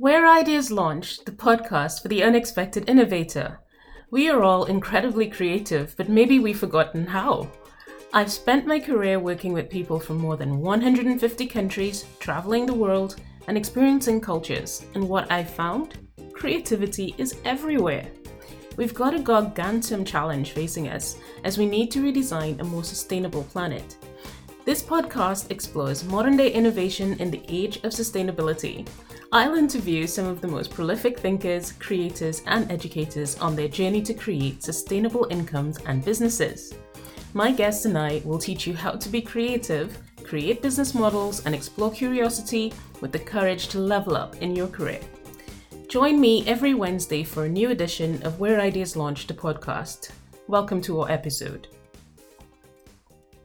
Where Ideas Launch, the podcast for the unexpected innovator. We are all incredibly creative, but maybe we've forgotten how. I've spent my career working with people from more than 150 countries, traveling the world, and experiencing cultures. And what I've found? Creativity is everywhere. We've got a gargantuan challenge facing us as we need to redesign a more sustainable planet. This podcast explores modern day innovation in the age of sustainability. I'll interview some of the most prolific thinkers, creators, and educators on their journey to create sustainable incomes and businesses. My guests and I will teach you how to be creative, create business models, and explore curiosity with the courage to level up in your career. Join me every Wednesday for a new edition of Where Ideas Launch the podcast. Welcome to our episode.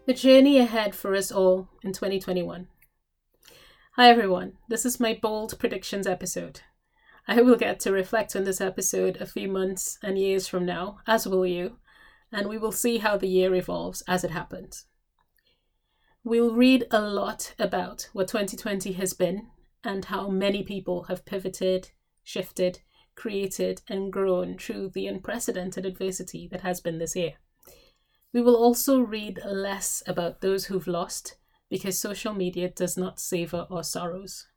The journey ahead for us all in 2021. Hi everyone, this is my bold predictions episode. I will get to reflect on this episode a few months and years from now, as will you, and we will see how the year evolves as it happens. We'll read a lot about what 2020 has been and how many people have pivoted, shifted, created, and grown through the unprecedented adversity that has been this year. We will also read less about those who've lost because social media does not savor our sorrows.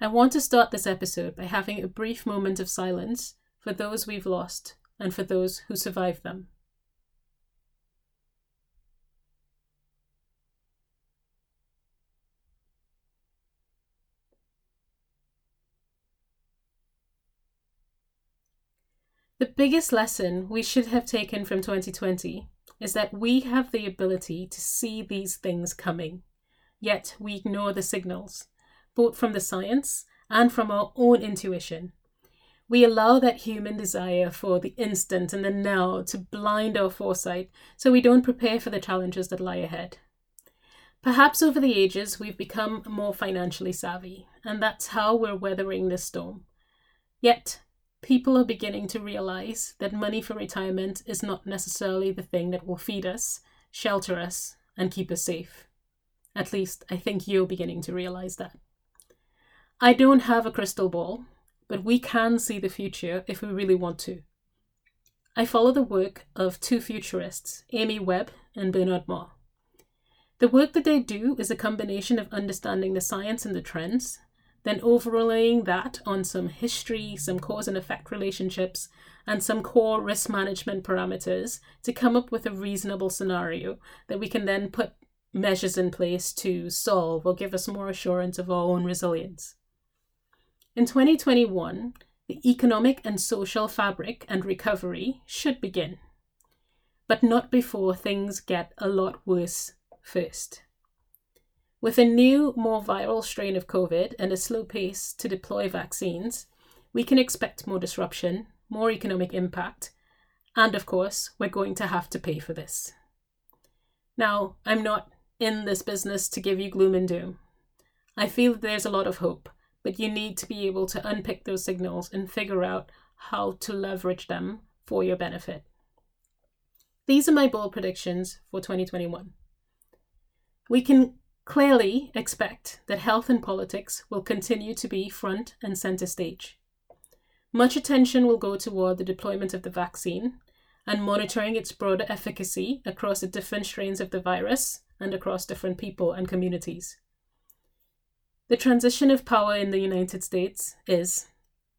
I want to start this episode by having a brief moment of silence for those we've lost and for those who survived them. The biggest lesson we should have taken from 2020 is that we have the ability to see these things coming, yet we ignore the signals, both from the science and from our own intuition. We allow that human desire for the instant and the now to blind our foresight so we don't prepare for the challenges that lie ahead. Perhaps over the ages, we've become more financially savvy, and that's how we're weathering this storm. Yet, people are beginning to realize that money for retirement is not necessarily the thing that will feed us, shelter us, and keep us safe. At least, I think you're beginning to realize that. I don't have a crystal ball, but we can see the future if we really want to. I follow the work of two futurists, Amy Webb and Bernard Marr. The work that they do is a combination of understanding the science and the trends, then overlaying that on some history, some cause and effect relationships, and some core risk management parameters to come up with a reasonable scenario that we can then put measures in place to solve or give us more assurance of our own resilience. In 2021, the economic and social fabric and recovery should begin, but not before things get a lot worse first. With a new, more viral strain of COVID and a slow pace to deploy vaccines, we can expect more disruption, more economic impact, and of course, we're going to have to pay for this. Now, I'm not in this business to give you gloom and doom. I feel there's a lot of hope, but you need to be able to unpick those signals and figure out how to leverage them for your benefit. These are my bold predictions for 2021. We can clearly expect that health and politics will continue to be front and centre stage. Much attention will go toward the deployment of the vaccine and monitoring its broader efficacy across the different strains of the virus and across different people and communities. The transition of power in the United States is,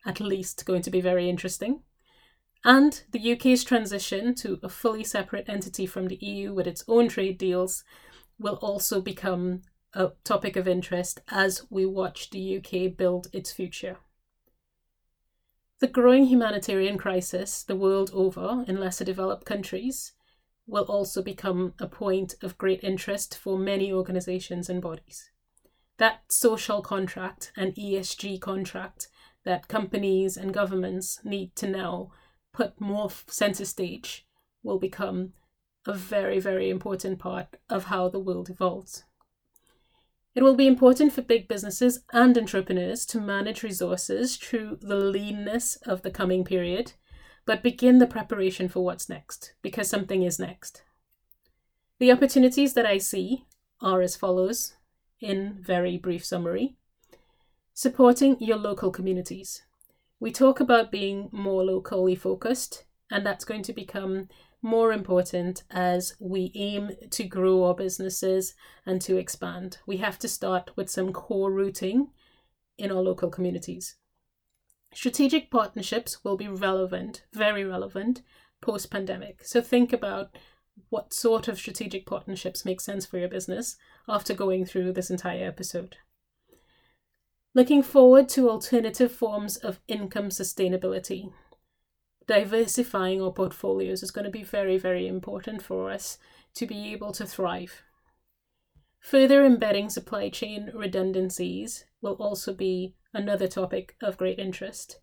at least, going to be very interesting. And the UK's transition to a fully separate entity from the EU with its own trade deals will also become a topic of interest as we watch the UK build its future. The growing humanitarian crisis the world over in lesser developed countries will also become a point of great interest for many organizations and bodies. That social contract and ESG contract that companies and governments need to now put more center stage will become a very, very important part of how the world evolves. It will be important for big businesses and entrepreneurs to manage resources through the leanness of the coming period, but begin the preparation for what's next, because something is next. The opportunities that I see are as follows, in very brief summary. Supporting your local communities. We talk about being more locally focused, and that's going to become more important as we aim to grow our businesses and to expand. We have to start with some core rooting in our local communities. Strategic partnerships will be relevant, very relevant, post pandemic. So think about what sort of strategic partnerships make sense for your business after going through this entire episode. Looking forward to alternative forms of income sustainability. Diversifying our portfolios is going to be very, very important for us to be able to thrive. Further embedding supply chain redundancies will also be another topic of great interest.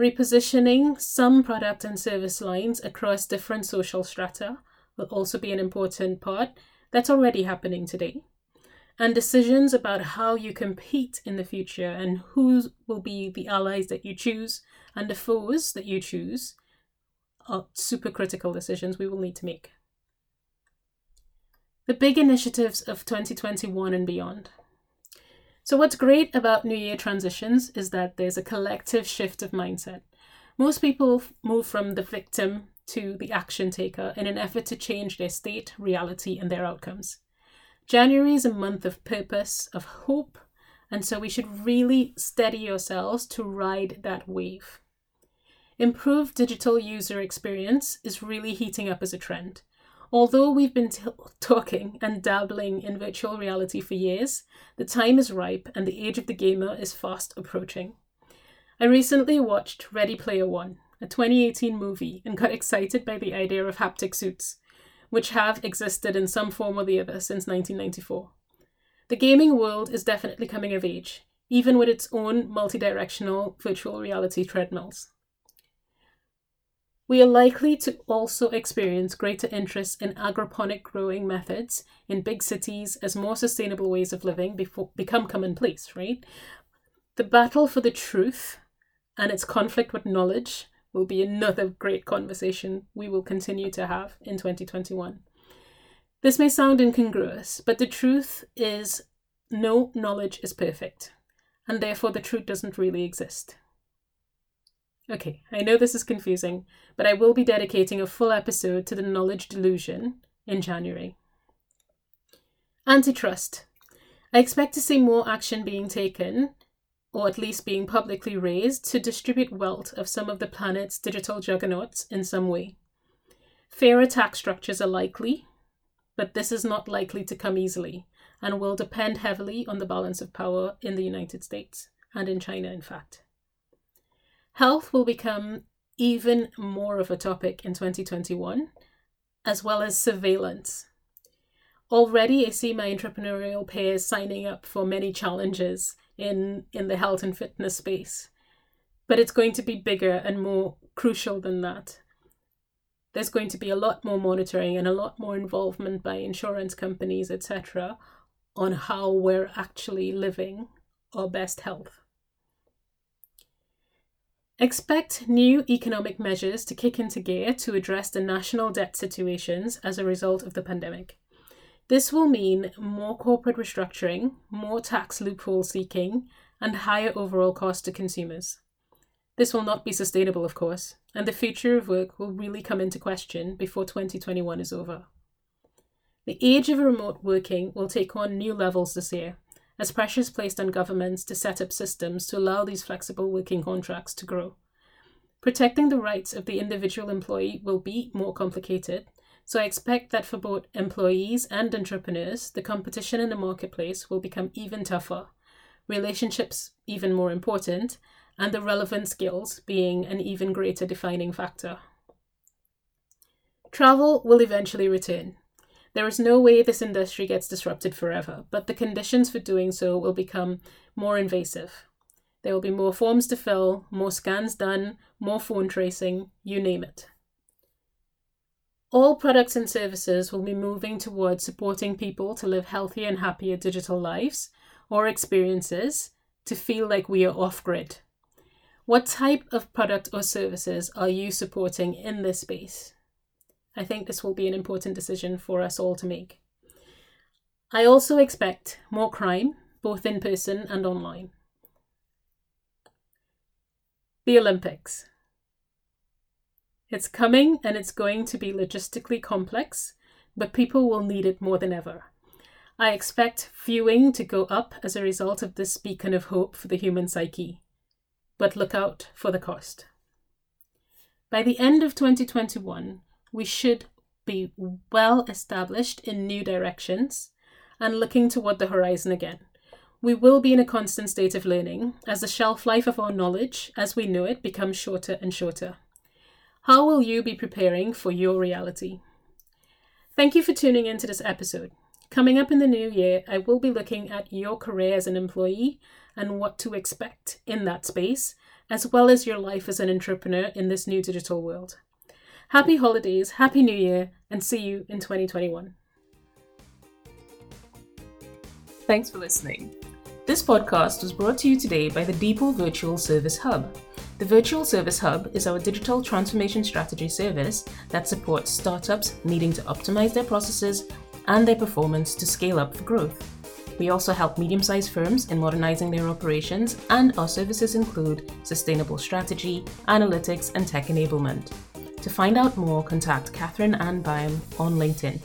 Repositioning some product and service lines across different social strata will also be an important part that's already happening today. And decisions about how you compete in the future and who will be the allies that you choose and the foes that you choose are super critical decisions we will need to make. The big initiatives of 2021 and beyond. So, what's great about New Year transitions is that there's a collective shift of mindset. Most people move from the victim to the action taker in an effort to change their state, reality, and their outcomes. January is a month of purpose, of hope, and so we should really steady ourselves to ride that wave. Improved digital user experience is really heating up as a trend. Although we've been t- talking and dabbling in virtual reality for years, the time is ripe and the age of the gamer is fast approaching. I recently watched Ready Player One, a 2018 movie, and got excited by the idea of haptic suits, which have existed in some form or the other since 1994. The gaming world is definitely coming of age, even with its own multi-directional virtual reality treadmills we are likely to also experience greater interest in agroponic growing methods in big cities as more sustainable ways of living before, become commonplace, right? The battle for the truth and its conflict with knowledge will be another great conversation we will continue to have in 2021. This may sound incongruous, but the truth is no knowledge is perfect, and therefore the truth doesn't really exist. Okay, I know this is confusing, but I will be dedicating a full episode to the knowledge delusion in January. Antitrust. I expect to see more action being taken, or at least being publicly raised, to distribute wealth of some of the planet's digital juggernauts in some way. Fairer tax structures are likely, but this is not likely to come easily and will depend heavily on the balance of power in the United States and in China, in fact. Health will become even more of a topic in 2021, as well as surveillance. Already, I see my entrepreneurial peers signing up for many challenges in, in the health and fitness space. But it's going to be bigger and more crucial than that. There's going to be a lot more monitoring and a lot more involvement by insurance companies, etc., on how we're actually living our best health. Expect new economic measures to kick into gear to address the national debt situations as a result of the pandemic. This will mean more corporate restructuring, more tax loophole seeking, and higher overall cost to consumers. This will not be sustainable, of course, and the future of work will really come into question before 2021 is over. The age of remote working will take on new levels this year, as pressure is placed on governments to set up systems to allow these flexible working contracts to grow. Protecting the rights of the individual employee will be more complicated, so I expect that for both employees and entrepreneurs, the competition in the marketplace will become even tougher, relationships even more important, and the relevant skills being an even greater defining factor. Travel will eventually return, there is no way this industry gets disrupted forever, but the conditions for doing so will become more invasive. There will be more forms to fill, more scans done, more phone tracing, you name it. All products and services will be moving towards supporting people to live healthier and happier digital lives or experiences to feel like we are off grid. What type of product or services are you supporting in this space? I think this will be an important decision for us all to make. I also expect more crime, both in person and online. The Olympics. It's coming and it's going to be logistically complex, but people will need it more than ever. I expect viewing to go up as a result of this beacon of hope for the human psyche. But look out for the cost. By the end of 2021, we should be well established in new directions and looking toward the horizon again. We will be in a constant state of learning as the shelf life of our knowledge, as we know it, becomes shorter and shorter. How will you be preparing for your reality? Thank you for tuning in to this episode. Coming up in the new year, I will be looking at your career as an employee and what to expect in that space as well as your life as an entrepreneur in this new digital world. Happy holidays, happy new year, and see you in 2021. Thanks for listening. This podcast was brought to you today by the Depot Virtual Service Hub. The Virtual Service Hub is our digital transformation strategy service that supports startups needing to optimize their processes and their performance to scale up for growth. We also help medium sized firms in modernizing their operations, and our services include sustainable strategy, analytics, and tech enablement. To find out more, contact Catherine Ann Byam on LinkedIn.